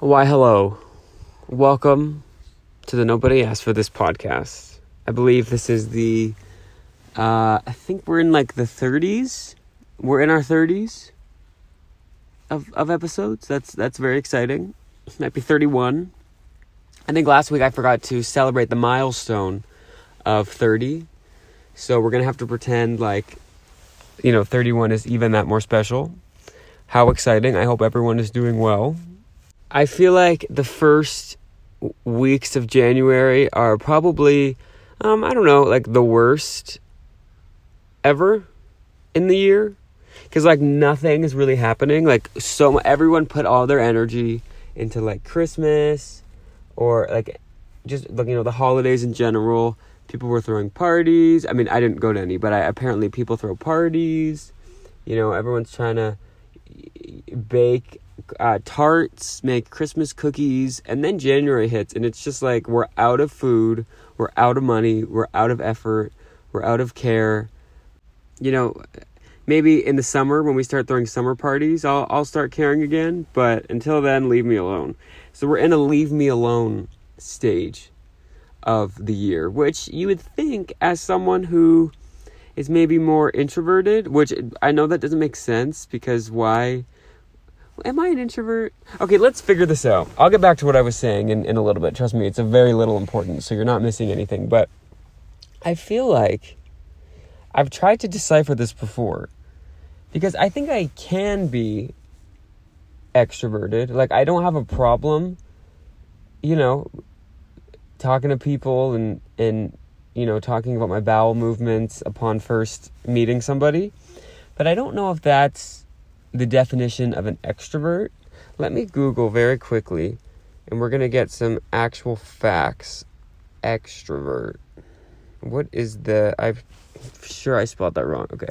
Why, hello. Welcome to the Nobody Asked for This podcast. I believe this is the, uh, I think we're in like the 30s. We're in our 30s of, of episodes. That's, that's very exciting. Might be 31. I think last week I forgot to celebrate the milestone of 30. So we're going to have to pretend like, you know, 31 is even that more special. How exciting. I hope everyone is doing well. I feel like the first weeks of January are probably, um, I don't know, like the worst ever in the year. Because, like, nothing is really happening. Like, so everyone put all their energy into, like, Christmas or, like, just, like, you know, the holidays in general. People were throwing parties. I mean, I didn't go to any, but I, apparently people throw parties. You know, everyone's trying to bake uh, tarts, make Christmas cookies, and then January hits, and it's just like we're out of food, we're out of money, we're out of effort, we're out of care. You know, maybe in the summer when we start throwing summer parties, I'll I'll start caring again. But until then, leave me alone. So we're in a leave me alone stage of the year, which you would think, as someone who is maybe more introverted, which I know that doesn't make sense because why? Am I an introvert? Okay, let's figure this out. I'll get back to what I was saying in, in a little bit. Trust me, it's a very little important, so you're not missing anything. But I feel like I've tried to decipher this before because I think I can be extroverted. Like, I don't have a problem, you know, talking to people and, and, you know, talking about my bowel movements upon first meeting somebody. But I don't know if that's the definition of an extrovert, let me Google very quickly and we're going to get some actual facts. Extrovert. What is the. I'm sure I spelled that wrong. Okay.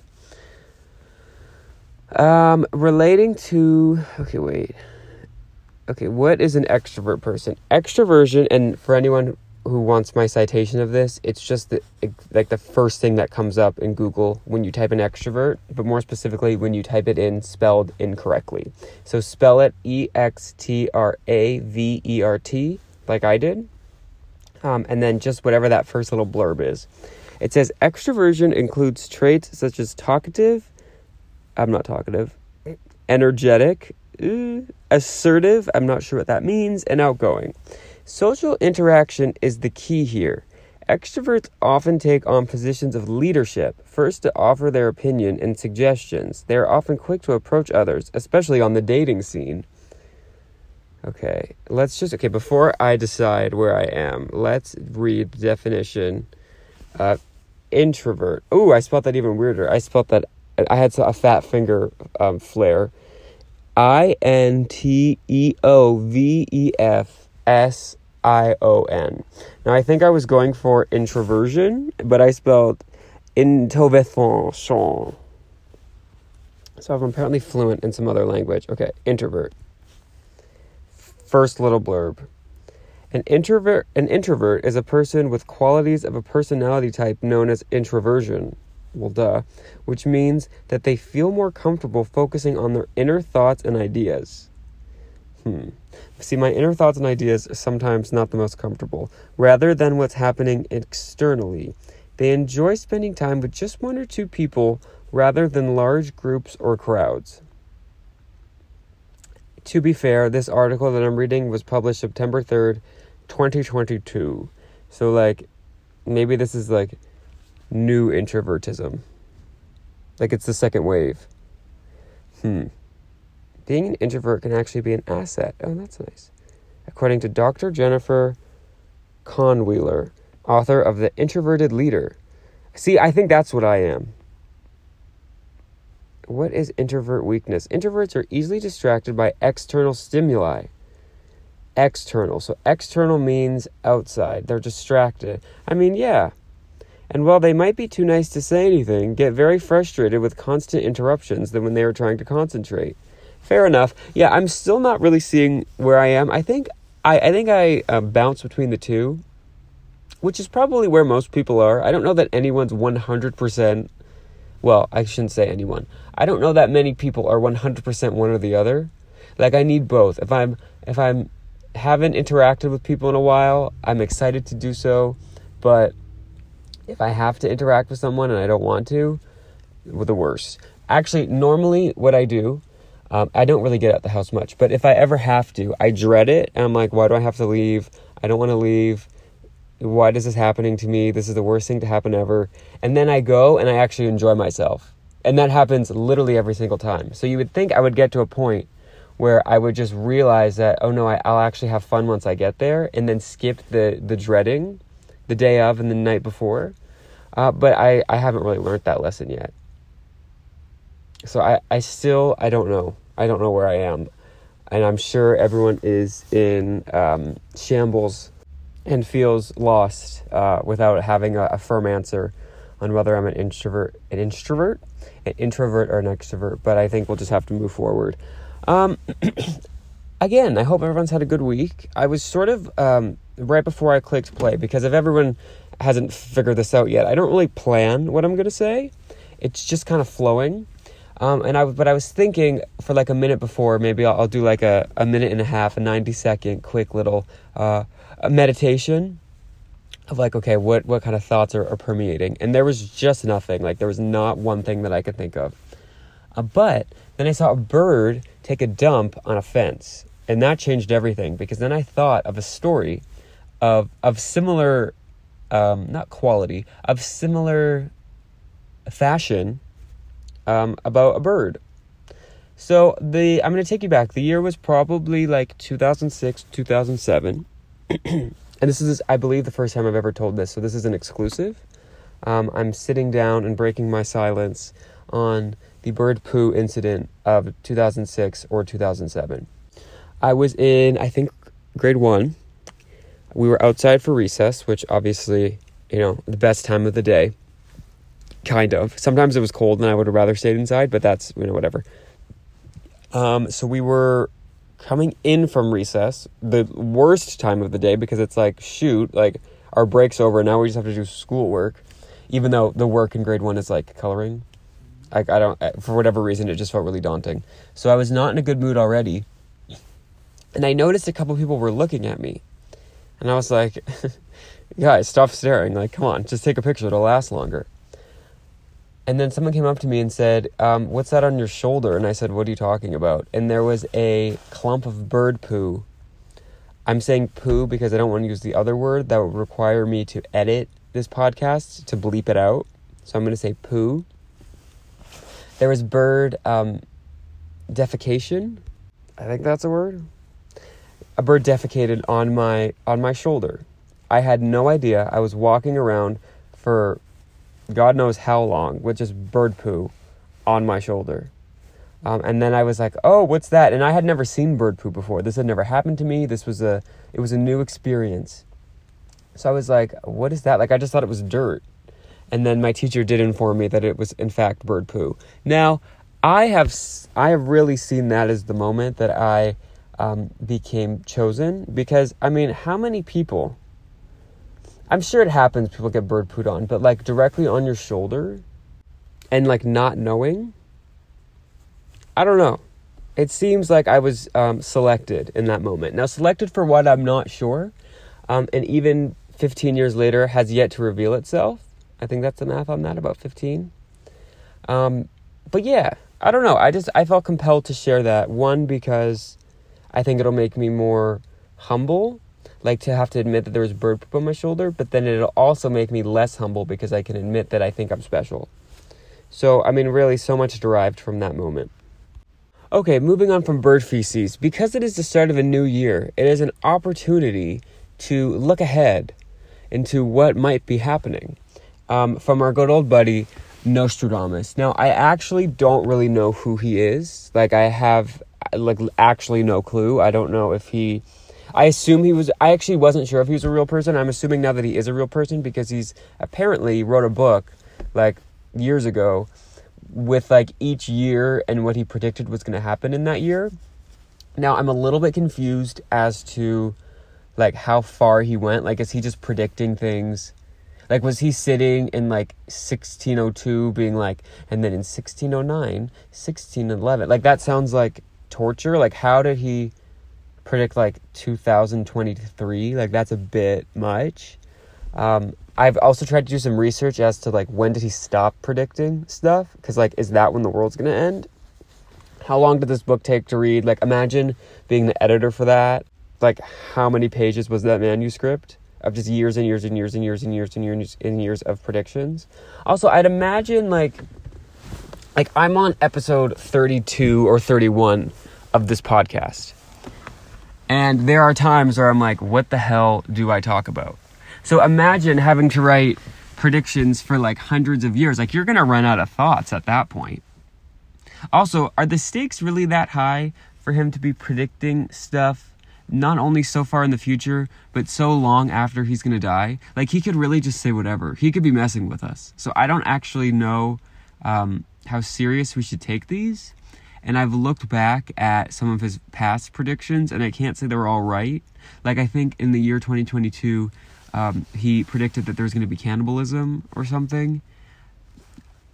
Um, relating to. Okay, wait. Okay, what is an extrovert person? Extroversion, and for anyone who wants my citation of this, it's just the, like the first thing that comes up in Google when you type in extrovert, but more specifically when you type it in spelled incorrectly. So spell it E X T R A V E R T, like I did, um, and then just whatever that first little blurb is. It says extroversion includes traits such as talkative, I'm not talkative, energetic, assertive, I'm not sure what that means, and outgoing. Social interaction is the key here. Extroverts often take on positions of leadership, first to offer their opinion and suggestions. They are often quick to approach others, especially on the dating scene. Okay, let's just, okay, before I decide where I am, let's read the definition. Uh, introvert. Oh, I spelled that even weirder. I spelled that, I had a fat finger um, flare. I N T E O V E F S I O N. Now, I think I was going for introversion, but I spelled introversion. So I'm apparently fluent in some other language. Okay, introvert. First little blurb. An introvert an introvert is a person with qualities of a personality type known as introversion. Well, duh, which means that they feel more comfortable focusing on their inner thoughts and ideas. Hmm. See, my inner thoughts and ideas are sometimes not the most comfortable, rather than what's happening externally. They enjoy spending time with just one or two people rather than large groups or crowds. To be fair, this article that I'm reading was published September 3rd, 2022. So, like, maybe this is like new introvertism. Like, it's the second wave. Hmm. Being an introvert can actually be an asset. Oh, that's nice. According to Dr. Jennifer Kahnweiler, author of The Introverted Leader. See, I think that's what I am. What is introvert weakness? Introverts are easily distracted by external stimuli. External. So, external means outside. They're distracted. I mean, yeah. And while they might be too nice to say anything, get very frustrated with constant interruptions than when they are trying to concentrate fair enough. Yeah, I'm still not really seeing where I am. I think I, I think I uh, bounce between the two, which is probably where most people are. I don't know that anyone's 100%. Well, I shouldn't say anyone. I don't know that many people are 100% one or the other. Like I need both. If I'm if I'm haven't interacted with people in a while. I'm excited to do so, but if I have to interact with someone and I don't want to, the worst. Actually, normally what I do, um, I don't really get out the house much, but if I ever have to, I dread it. And I'm like, why do I have to leave? I don't want to leave. Why is this happening to me? This is the worst thing to happen ever. And then I go and I actually enjoy myself. And that happens literally every single time. So you would think I would get to a point where I would just realize that, oh no, I, will actually have fun once I get there and then skip the, the dreading the day of and the night before. Uh, but I, I haven't really learned that lesson yet. So I, I still, I don't know. I don't know where I am. And I'm sure everyone is in um, shambles and feels lost uh, without having a, a firm answer on whether I'm an introvert, an introvert, an introvert or an extrovert. But I think we'll just have to move forward. Um, again, I hope everyone's had a good week. I was sort of um, right before I clicked play because if everyone hasn't figured this out yet, I don't really plan what I'm going to say. It's just kind of flowing. Um, and I, but I was thinking for like a minute before, maybe I'll, I'll do like a, a minute and a half, a 90 second quick little uh, meditation of like, okay, what, what kind of thoughts are, are permeating? And there was just nothing. Like, there was not one thing that I could think of. Uh, but then I saw a bird take a dump on a fence. And that changed everything because then I thought of a story of, of similar, um, not quality, of similar fashion um, about a bird. So the I'm to take you back. The year was probably like 2006, 2007. and this is I believe the first time I've ever told this. So this is an exclusive. Um, I'm sitting down and breaking my silence on the bird poo incident of 2006 or 2007. I was in, I think, grade one. We were outside for recess, which obviously, you know, the best time of the day. Kind of. Sometimes it was cold and I would have rather stayed inside, but that's, you know, whatever. Um, so we were coming in from recess, the worst time of the day because it's like, shoot, like our break's over. Now we just have to do schoolwork, even though the work in grade one is like coloring I, I don't, for whatever reason, it just felt really daunting. So I was not in a good mood already. And I noticed a couple people were looking at me. And I was like, guys, stop staring. Like, come on, just take a picture. It'll last longer. And then someone came up to me and said, um, What's that on your shoulder? And I said, What are you talking about? And there was a clump of bird poo. I'm saying poo because I don't want to use the other word that would require me to edit this podcast to bleep it out. So I'm going to say poo. There was bird um, defecation. I think that's a word. A bird defecated on my on my shoulder. I had no idea. I was walking around for God knows how long with just bird poo on my shoulder. Um, and then I was like, "Oh, what's that?" And I had never seen bird poo before. This had never happened to me. This was a it was a new experience. So I was like, "What is that?" Like I just thought it was dirt and then my teacher did inform me that it was in fact bird poo. Now, I have I have really seen that as the moment that I um, became chosen because I mean, how many people? I'm sure it happens. People get bird pooed on, but like directly on your shoulder, and like not knowing. I don't know. It seems like I was um, selected in that moment. Now, selected for what I'm not sure, um, and even 15 years later has yet to reveal itself. I think that's the math on that, about 15. Um, but yeah, I don't know. I just, I felt compelled to share that. One, because I think it'll make me more humble, like to have to admit that there was bird poop on my shoulder, but then it'll also make me less humble because I can admit that I think I'm special. So, I mean, really, so much derived from that moment. Okay, moving on from bird feces. Because it is the start of a new year, it is an opportunity to look ahead into what might be happening um, from our good old buddy Nostradamus. Now, I actually don't really know who he is. Like, I have like actually no clue. I don't know if he. I assume he was. I actually wasn't sure if he was a real person. I'm assuming now that he is a real person because he's apparently wrote a book like years ago with like each year and what he predicted was going to happen in that year. Now I'm a little bit confused as to like how far he went. Like, is he just predicting things like, was he sitting in like 1602 being like, and then in 1609, 1611? Like, that sounds like torture. Like, how did he predict like 2023. Like that's a bit much. Um, I've also tried to do some research as to like when did he stop predicting stuff? Because like, is that when the world's gonna end? How long did this book take to read? Like, imagine being the editor for that. Like, how many pages was that manuscript of just years and years and years and years and years and years and years of predictions? Also, I'd imagine like, like I'm on episode 32 or 31 of this podcast. And there are times where I'm like, what the hell do I talk about? So imagine having to write predictions for like hundreds of years. Like, you're going to run out of thoughts at that point. Also, are the stakes really that high for him to be predicting stuff not only so far in the future, but so long after he's going to die? Like, he could really just say whatever. He could be messing with us. So, I don't actually know um, how serious we should take these. And I've looked back at some of his past predictions, and I can't say they were all right. Like, I think in the year 2022, um, he predicted that there was going to be cannibalism or something.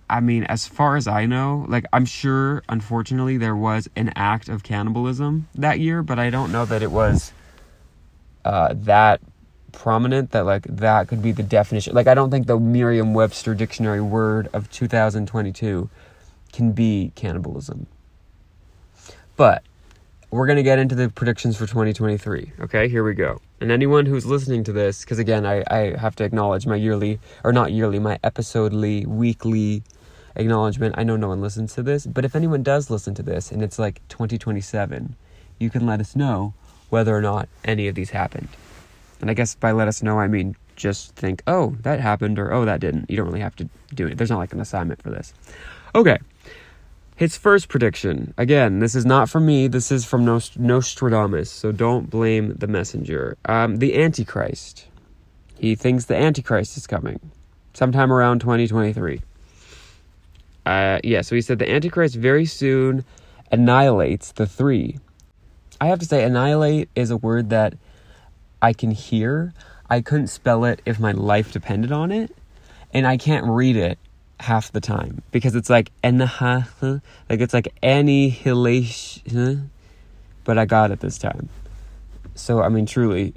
I mean, as far as I know, like, I'm sure, unfortunately, there was an act of cannibalism that year, but I don't know that it was uh, that prominent that, like, that could be the definition. Like, I don't think the Merriam Webster dictionary word of 2022 can be cannibalism. But we're going to get into the predictions for 2023. Okay, here we go. And anyone who's listening to this, because again, I, I have to acknowledge my yearly, or not yearly, my episodely, weekly acknowledgement. I know no one listens to this, but if anyone does listen to this and it's like 2027, you can let us know whether or not any of these happened. And I guess by let us know, I mean just think, oh, that happened, or oh, that didn't. You don't really have to do it. There's not like an assignment for this. Okay, his first prediction, again, this is not from me, this is from Nost- Nostradamus, so don't blame the messenger. Um, the Antichrist. He thinks the Antichrist is coming sometime around 2023. Uh, yeah, so he said the Antichrist very soon annihilates the three. I have to say, annihilate is a word that I can hear. I couldn't spell it if my life depended on it, and I can't read it half the time because it's like like it's like any annihilation, but I got it this time. So I mean, truly,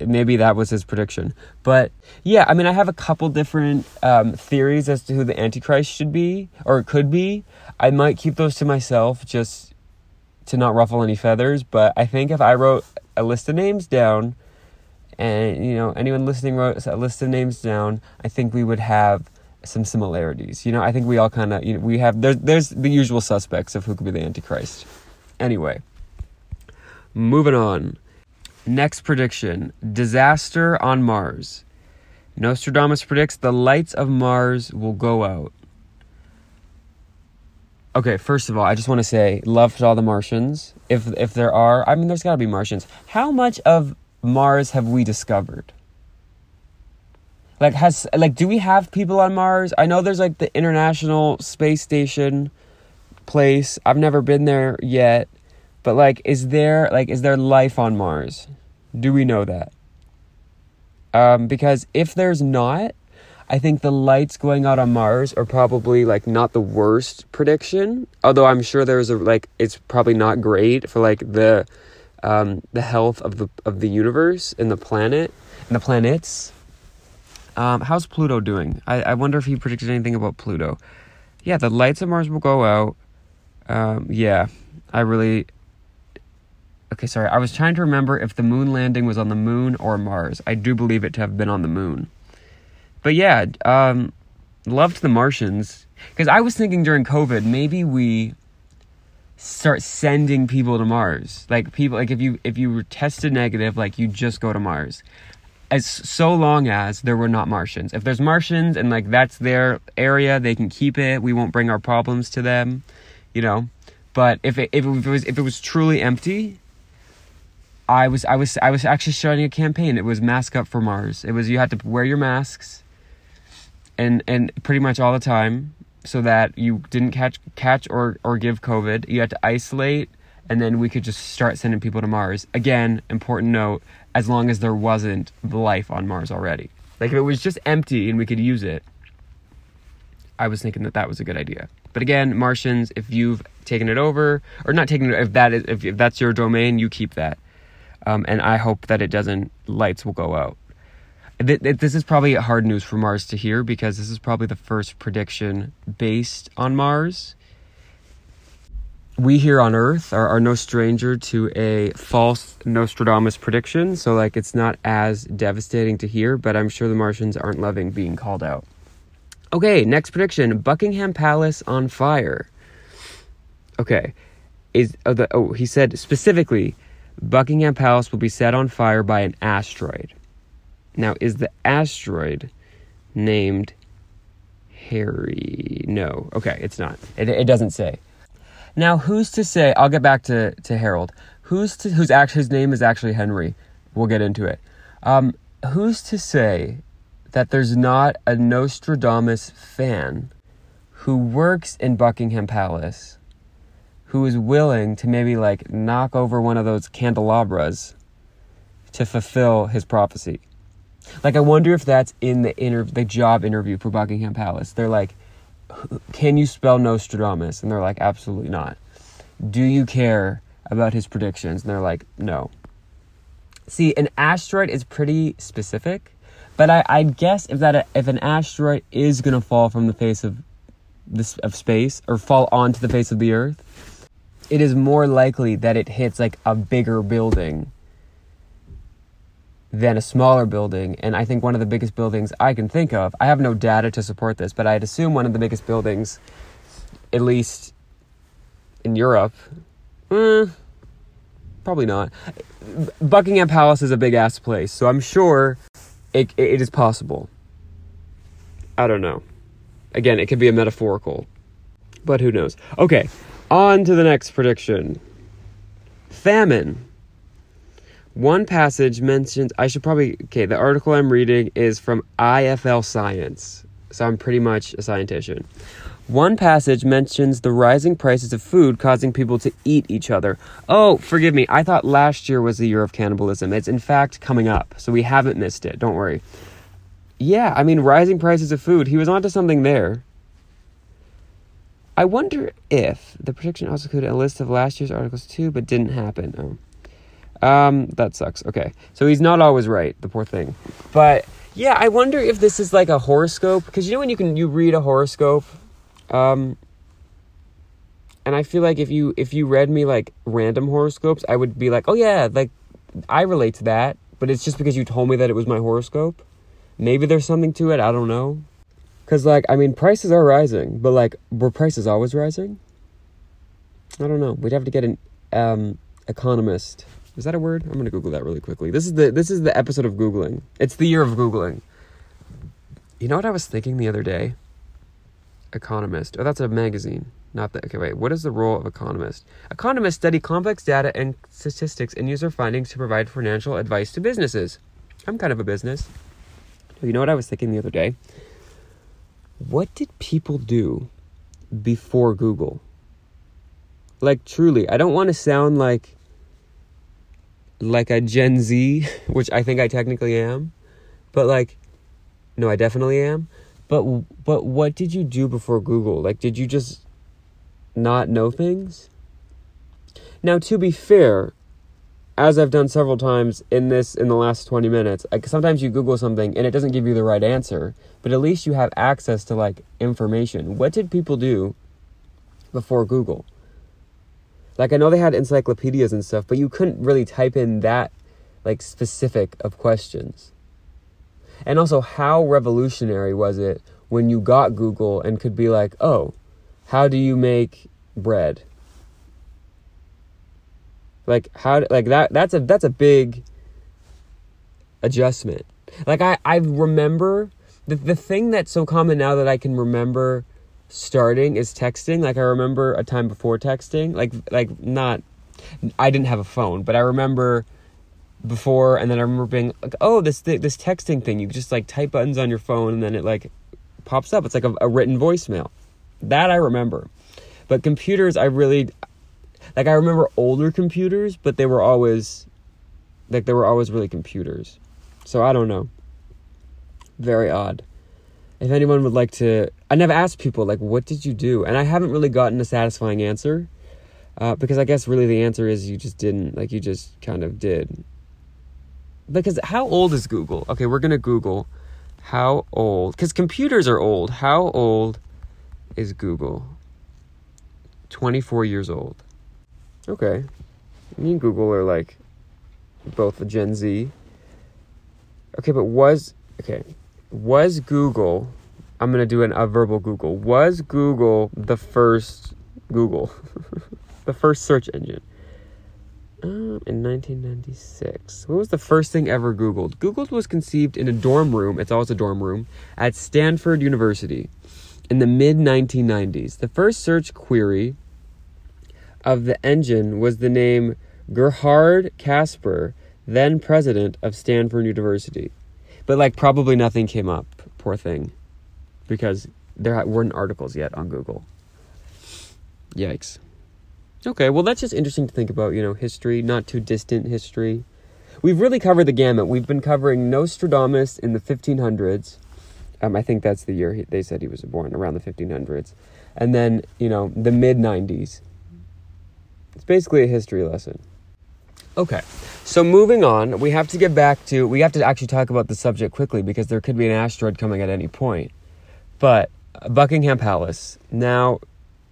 maybe that was his prediction. But yeah, I mean, I have a couple different um, theories as to who the Antichrist should be or could be. I might keep those to myself just to not ruffle any feathers. But I think if I wrote a list of names down, and you know anyone listening wrote a list of names down, I think we would have some similarities. You know, I think we all kind of you know, we have there's there's the usual suspects of who could be the Antichrist. Anyway, moving on. Next prediction: disaster on Mars. Nostradamus predicts the lights of Mars will go out. Okay, first of all, I just want to say love to all the Martians. If if there are, I mean, there's got to be Martians. How much of Mars have we discovered? Like has like do we have people on Mars? I know there's like the International Space Station place. I've never been there yet. But like is there like is there life on Mars? Do we know that? Um because if there's not, I think the lights going out on Mars are probably like not the worst prediction. Although I'm sure there's a like it's probably not great for like the um the health of the of the universe and the planet and the planets. Um, how's Pluto doing? I, I wonder if he predicted anything about Pluto. Yeah, the lights of Mars will go out. Um, yeah, I really. Okay, sorry. I was trying to remember if the moon landing was on the moon or Mars. I do believe it to have been on the moon. But yeah, um, loved the Martians. Because I was thinking during COVID, maybe we start sending people to Mars. Like people, like if you if you were tested negative, like you just go to Mars as so long as there were not Martians. If there's Martians and like that's their area, they can keep it. We won't bring our problems to them, you know. But if it, if it was if it was truly empty, I was I was I was actually starting a campaign. It was mask up for Mars. It was you had to wear your masks, and and pretty much all the time, so that you didn't catch catch or or give COVID. You had to isolate, and then we could just start sending people to Mars. Again, important note: as long as there wasn't life on Mars already. Like if it was just empty and we could use it, I was thinking that that was a good idea. But again, Martians, if you've taken it over or not taken it, if that is if, if that's your domain, you keep that. Um, and I hope that it doesn't. Lights will go out. This is probably hard news for Mars to hear because this is probably the first prediction based on Mars. We here on Earth are, are no stranger to a false Nostradamus prediction, so like it's not as devastating to hear, but I'm sure the Martians aren't loving being called out. Okay, next prediction Buckingham Palace on fire. Okay, is oh, the, oh he said specifically Buckingham Palace will be set on fire by an asteroid. Now, is the asteroid named Harry? No. Okay, it's not. It, it doesn't say. Now, who's to say? I'll get back to, to Harold. Who's to whose actually his name is actually Henry? We'll get into it. Um, who's to say that there's not a Nostradamus fan who works in Buckingham Palace who is willing to maybe like knock over one of those candelabras to fulfill his prophecy? Like, I wonder if that's in the inter- the job interview for Buckingham Palace. They're like, "Can you spell Nostradamus?" And they're like, "Absolutely not." Do you care about his predictions? And they're like, "No." See, an asteroid is pretty specific, but I, I guess if that if an asteroid is gonna fall from the face of this of space or fall onto the face of the Earth, it is more likely that it hits like a bigger building than a smaller building. And I think one of the biggest buildings I can think of, I have no data to support this, but I'd assume one of the biggest buildings, at least in Europe, eh, probably not. Buckingham Palace is a big ass place, so I'm sure it, it is possible. I don't know. Again, it could be a metaphorical, but who knows? Okay, on to the next prediction famine. One passage mentions, I should probably, okay, the article I'm reading is from IFL Science. So I'm pretty much a scientician. One passage mentions the rising prices of food causing people to eat each other. Oh, forgive me. I thought last year was the year of cannibalism. It's in fact coming up, so we haven't missed it. Don't worry. Yeah, I mean, rising prices of food. He was onto something there. I wonder if the prediction also included a list of last year's articles too, but didn't happen. Oh. Um, that sucks. Okay. So he's not always right, the poor thing. But yeah, I wonder if this is like a horoscope because you know when you can you read a horoscope um and I feel like if you if you read me like random horoscopes, I would be like, "Oh yeah, like I relate to that." But it's just because you told me that it was my horoscope. Maybe there's something to it, I don't know. Cuz like I mean, prices are rising, but like were prices always rising? I don't know. We'd have to get an um economist is that a word? I'm gonna Google that really quickly. This is the this is the episode of Googling. It's the year of Googling. You know what I was thinking the other day? Economist. Oh, that's a magazine. Not that. Okay, wait. What is the role of economist? Economists study complex data and statistics and use their findings to provide financial advice to businesses. I'm kind of a business. You know what I was thinking the other day? What did people do before Google? Like, truly, I don't want to sound like like a Gen Z, which I think I technically am, but like, no, I definitely am. But but what did you do before Google? Like, did you just not know things? Now, to be fair, as I've done several times in this in the last 20 minutes, like sometimes you Google something and it doesn't give you the right answer, but at least you have access to like information. What did people do before Google? Like I know they had encyclopedias and stuff, but you couldn't really type in that like specific of questions. And also how revolutionary was it when you got Google and could be like, "Oh, how do you make bread?" Like how like that that's a that's a big adjustment. Like I I remember the the thing that's so common now that I can remember starting is texting. Like I remember a time before texting, like like not I didn't have a phone, but I remember before and then I remember being like, "Oh, this this texting thing, you just like type buttons on your phone and then it like pops up. It's like a, a written voicemail." That I remember. But computers I really like I remember older computers, but they were always like they were always really computers. So I don't know. Very odd. If anyone would like to, I never asked people like, what did you do? And I haven't really gotten a satisfying answer, uh, because I guess really the answer is you just didn't, like you just kind of did. Because how old is Google? Okay, we're gonna Google how old, because computers are old. How old is Google? 24 years old. Okay. Me and Google are like both a Gen Z. Okay, but was okay. Was Google I'm gonna do an, a verbal Google. Was Google the first Google? the first search engine? Uh, in 1996. What was the first thing ever Googled? Googled was conceived in a dorm room, it's always a dorm room, at Stanford University in the mid 1990s. The first search query of the engine was the name Gerhard Casper, then president of Stanford University. But like probably nothing came up, poor thing, because there weren't articles yet on Google. Yikes. Okay, well that's just interesting to think about, you know, history, not too distant history. We've really covered the gamut. We've been covering Nostradamus in the 1500s. Um, I think that's the year he, they said he was born, around the 1500s. And then, you know, the mid 90s. It's basically a history lesson. Okay, so moving on, we have to get back to, we have to actually talk about the subject quickly because there could be an asteroid coming at any point. But Buckingham Palace. Now,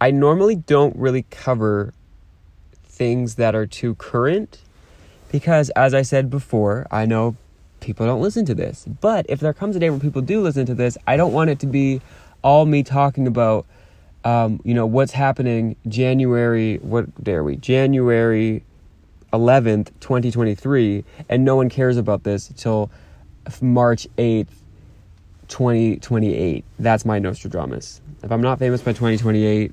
I normally don't really cover things that are too current because, as I said before, I know people don't listen to this. But if there comes a day where people do listen to this, I don't want it to be all me talking about, um, you know, what's happening January, what day are we? January 11th, 2023, and no one cares about this until March 8th, 2028. That's my Nostradamus. If I'm not famous by 2028,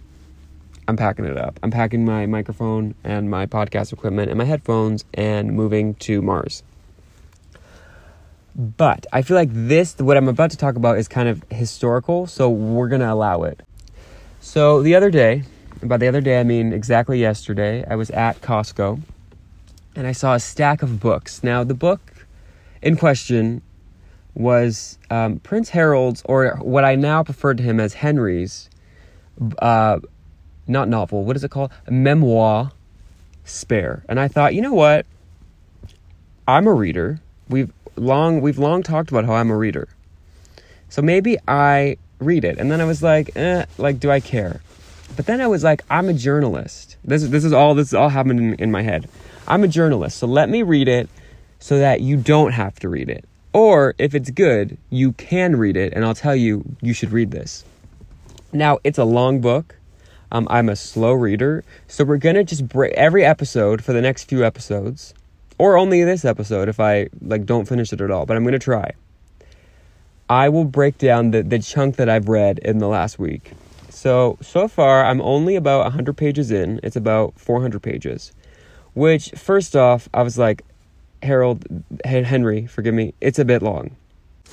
I'm packing it up. I'm packing my microphone and my podcast equipment and my headphones and moving to Mars. But I feel like this, what I'm about to talk about, is kind of historical, so we're going to allow it. So the other day, by the other day, I mean exactly yesterday, I was at Costco and I saw a stack of books. Now, the book in question was um, Prince Harold's, or what I now prefer to him as Henry's, uh, not novel, what is it called? Memoir, Spare. And I thought, you know what? I'm a reader. We've long we've long talked about how I'm a reader. So maybe I read it. And then I was like, eh, like, do I care? But then I was like, I'm a journalist. This, this is all this is all happened in, in my head. I'm a journalist, so let me read it so that you don't have to read it. Or if it's good, you can read it, and I'll tell you, you should read this. Now, it's a long book. Um, I'm a slow reader, so we're gonna just break every episode for the next few episodes, or only this episode if I like don't finish it at all. But I'm gonna try. I will break down the the chunk that I've read in the last week. So so far, I'm only about 100 pages in. It's about 400 pages. Which, first off, I was like, Harold, Henry, forgive me, it's a bit long.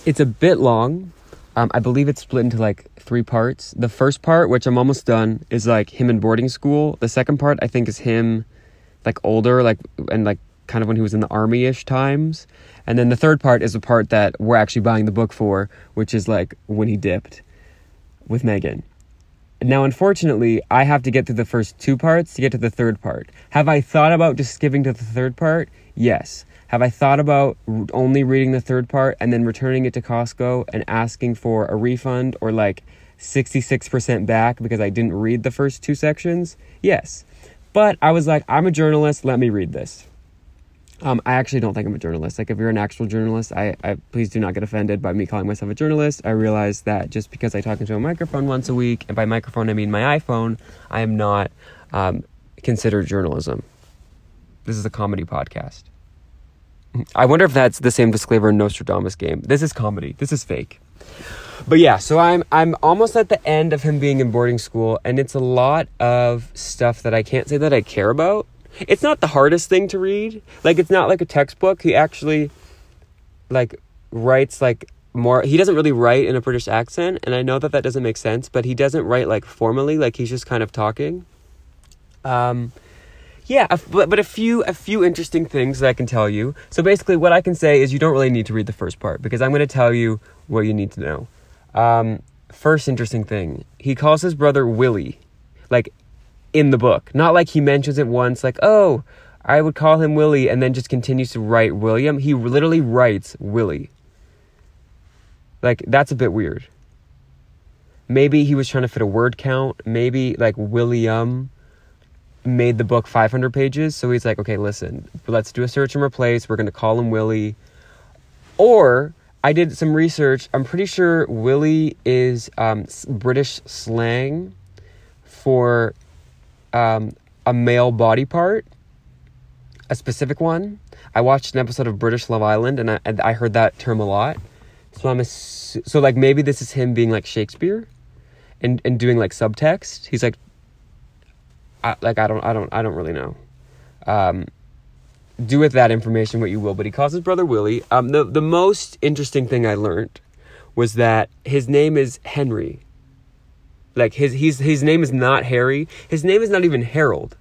It's a bit long. Um, I believe it's split into like three parts. The first part, which I'm almost done, is like him in boarding school. The second part, I think, is him like older, like, and like kind of when he was in the army ish times. And then the third part is the part that we're actually buying the book for, which is like when he dipped with Meghan. Now, unfortunately, I have to get through the first two parts to get to the third part. Have I thought about just skipping to the third part? Yes. Have I thought about only reading the third part and then returning it to Costco and asking for a refund or like 66% back because I didn't read the first two sections? Yes. But I was like, I'm a journalist, let me read this. Um, I actually don't think I'm a journalist. Like, if you're an actual journalist, I, I please do not get offended by me calling myself a journalist. I realize that just because I talk into a microphone once a week, and by microphone I mean my iPhone, I am not um, considered journalism. This is a comedy podcast. I wonder if that's the same disclaimer in Nostradamus game. This is comedy. This is fake. But yeah, so I'm I'm almost at the end of him being in boarding school, and it's a lot of stuff that I can't say that I care about it's not the hardest thing to read. Like it's not like a textbook. He actually like writes like more he doesn't really write in a British accent and I know that that doesn't make sense, but he doesn't write like formally like he's just kind of talking. Um yeah, but, but a few a few interesting things that I can tell you. So basically what I can say is you don't really need to read the first part because I'm going to tell you what you need to know. Um, first interesting thing, he calls his brother Willie, like in the book. Not like he mentions it once, like, oh, I would call him Willie, and then just continues to write William. He literally writes Willie. Like, that's a bit weird. Maybe he was trying to fit a word count. Maybe, like, William made the book 500 pages. So he's like, okay, listen, let's do a search and replace. We're going to call him Willie. Or I did some research. I'm pretty sure Willie is um, British slang for um, a male body part, a specific one. I watched an episode of British Love Island, and I, I heard that term a lot. So I'm so like maybe this is him being like Shakespeare, and and doing like subtext. He's like, I, like I don't I don't I don't really know. Um, do with that information what you will. But he calls his brother Willie. Um, the the most interesting thing I learned was that his name is Henry. Like his he's his name is not Harry. His name is not even Harold.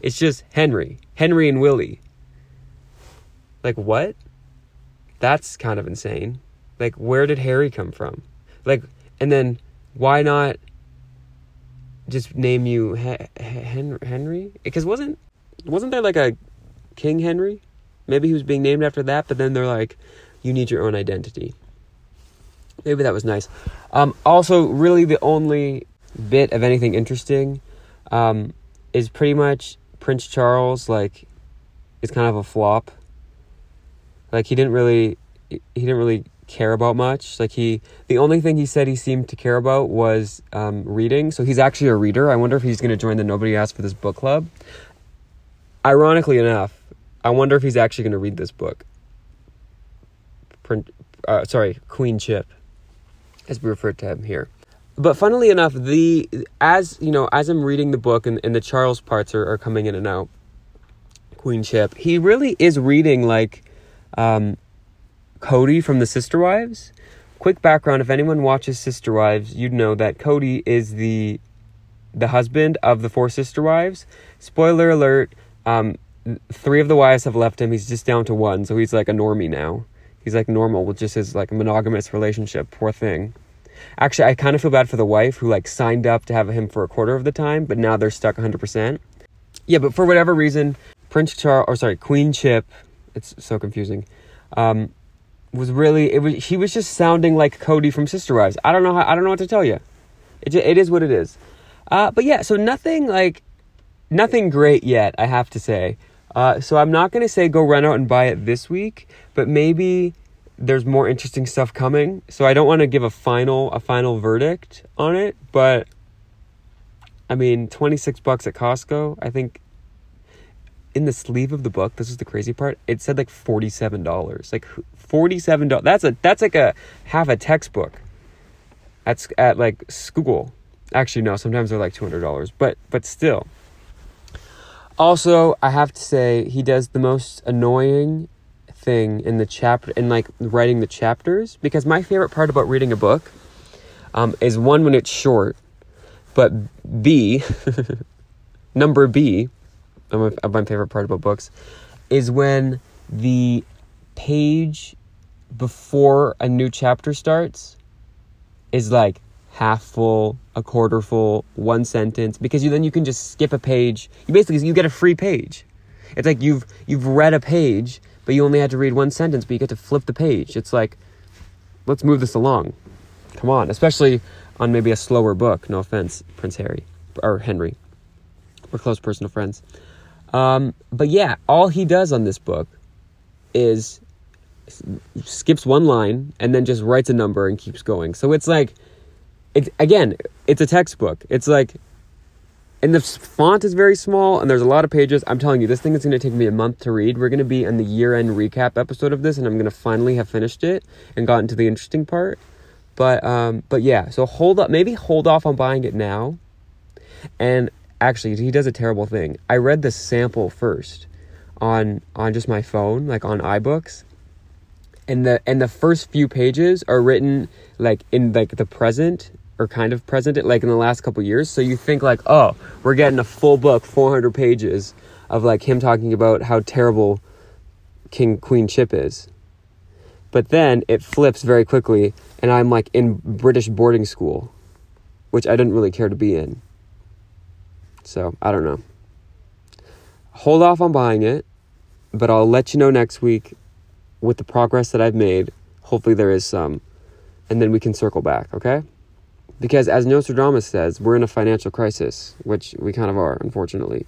It's just Henry. Henry and Willie. Like what? That's kind of insane. Like where did Harry come from? Like and then why not just name you Henry? Because wasn't wasn't there like a King Henry. Maybe he was being named after that, but then they're like, you need your own identity. Maybe that was nice. Um, also, really, the only bit of anything interesting um, is pretty much Prince Charles. Like, is kind of a flop. Like he didn't really, he didn't really care about much. Like he, the only thing he said he seemed to care about was um, reading. So he's actually a reader. I wonder if he's going to join the Nobody Asked for This book club. Ironically enough, I wonder if he's actually going to read this book. Uh, sorry, Queen Chip, as we refer to him here. But funnily enough, the as you know, as I'm reading the book and, and the Charles parts are, are coming in and out, Queen Chip, he really is reading like um, Kody from the Sister Wives. Quick background: If anyone watches Sister Wives, you'd know that Kody is the the husband of the four sister wives. Spoiler alert: um, three of the wives have left him. He's just down to one, so he's like a normie now. He's like normal with just his like monogamous relationship. Poor thing. Actually, I kind of feel bad for the wife who like signed up to have him for a quarter of the time, but now they're stuck 100%. Yeah, but for whatever reason, Prince Charles, or sorry, Queen Chip, it's so confusing. Um, was really it was he was just sounding like Kody from Sister Wives. I don't know how I don't know what to tell you. It it is what it is. Uh, but yeah, so nothing like nothing great yet. I have to say. Uh, so I'm not going to say go run out and buy it this week, but maybe there's more interesting stuff coming. So I don't want to give a final a final verdict on it, but I mean, 26 bucks at Costco, I think in the sleeve of the book, this is the crazy part. It said like $47. Like $47. That's a that's like a half a textbook. At at like school. Actually no, sometimes they're like $200, but but still. Also, I have to say he does the most annoying thing in the chapter in like writing the chapters because my favorite part about reading a book um, is one when it's short, but B, number B, of my, my favorite part about books, is when the page before a new chapter starts is like half full, a quarter full, one sentence because you then you can just skip a page. You basically you get a free page. It's like you've you've read a page, but you only had to read one sentence, but you get to flip the page. It's like let's move this along. Come on, especially on maybe a slower book. No offense, Prince Harry or Henry. We're close personal friends. Um, but yeah, all he does on this book is skips one line and then just writes a number and keeps going. So it's like it's again, it's a textbook. It's like, and the font is very small, and there's a lot of pages. I'm telling you, this thing is going to take me a month to read. We're going to be in the year-end recap episode of this, and I'm going to finally have finished it and gotten to the interesting part. But um, but yeah, so hold up, maybe hold off on buying it now. And actually, he does a terrible thing. I read the sample first on on just my phone, like on iBooks, and the and the first few pages are written like in like the present or kind of present like in the last couple years so you think like oh we're getting a full book 400 pages of like him talking about how terrible king queen chip is But then it flips very quickly, and I'm like in British boarding school, which I didn't really care to be in. So I don't know. Hold off on buying it, but I'll let you know next week with the progress that I've made. Hopefully, there is some, and then we can circle back, okay? Because as Nostradamus says, we're in a financial crisis, which we kind of are, unfortunately.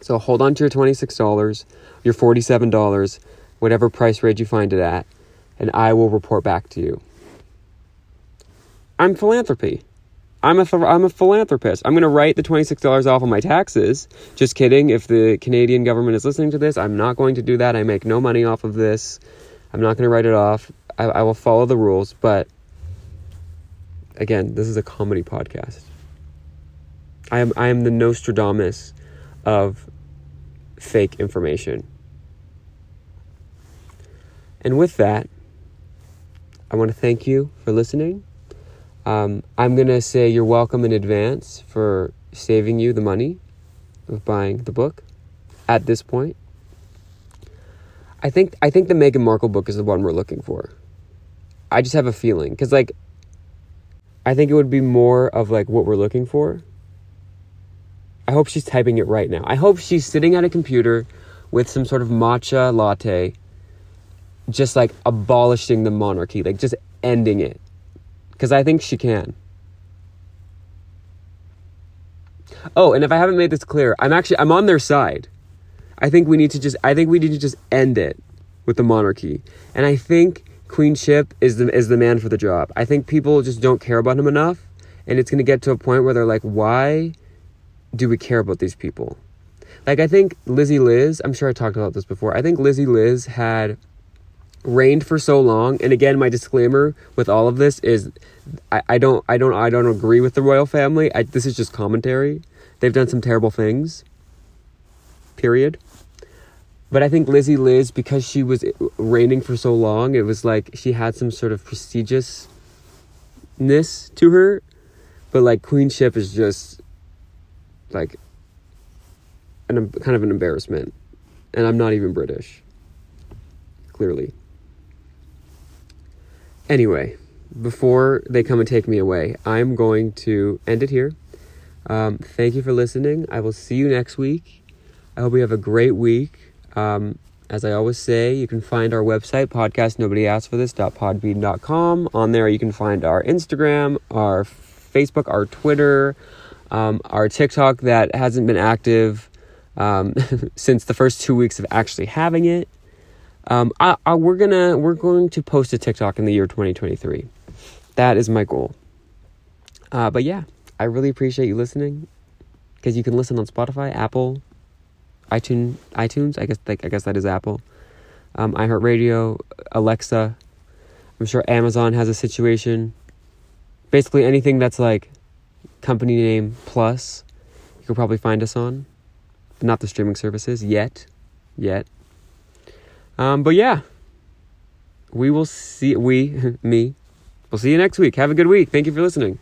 So hold on to your $26, your $47, whatever price range you find it at, and I will report back to you. I'm philanthropy. I'm a, I'm a philanthropist. I'm going to write the $26 off on my taxes. Just kidding. If the Canadian government is listening to this, I'm not going to do that. I make no money off of this. I'm not going to write it off. I, I will follow the rules. But again, this is a comedy podcast. I am, I am the Nostradamus of fake information. And with that, I want to thank you for listening. Um, I'm going to say you're welcome in advance for saving you the money of buying the book at this point. I think I think the Meghan Markle book is the one we're looking for. I just have a feeling cuz like I think it would be more of like what we're looking for. I hope she's typing it right now. I hope she's sitting at a computer with some sort of matcha latte just like abolishing the monarchy, like just ending it because I think she can. Oh, and if I haven't made this clear, I'm actually I'm on their side. I think we need to just I think we need to just end it with the monarchy. And I think queenship is the is the man for the job. I think people just don't care about him enough and it's going to get to a point where they're like why do we care about these people? Like I think Lizzie Liz, I'm sure I talked about this before. I think Lizzie Liz had reigned for so long and again my disclaimer with all of this is I, I don't I don't I don't agree with the royal family. I, this is just commentary. They've done some terrible things. Period. But I think Lizzie Liz, because she was reigning for so long, it was like she had some sort of prestigiousness to her. But like queenship is just like an kind of an embarrassment. And I'm not even British. Clearly. Anyway, before they come and take me away, I'm going to end it here. Um, thank you for listening. I will see you next week. I hope you have a great week. Um, as I always say, you can find our website, podcast nobody asked for this.podbean.com. On there, you can find our Instagram, our Facebook, our Twitter, um, our TikTok that hasn't been active um, since the first two weeks of actually having it. Um, I, I, we're gonna we're going to post a TikTok in the year 2023. That is my goal. Uh, but yeah, I really appreciate you listening because you can listen on Spotify, Apple, iTunes, iTunes. I guess like, I guess that is Apple. Um, iHeartRadio, Alexa. I'm sure Amazon has a situation. Basically, anything that's like company name plus, you could probably find us on. But not the streaming services yet, yet. Um, but yeah, we will see. We, me, we'll see you next week. Have a good week. Thank you for listening.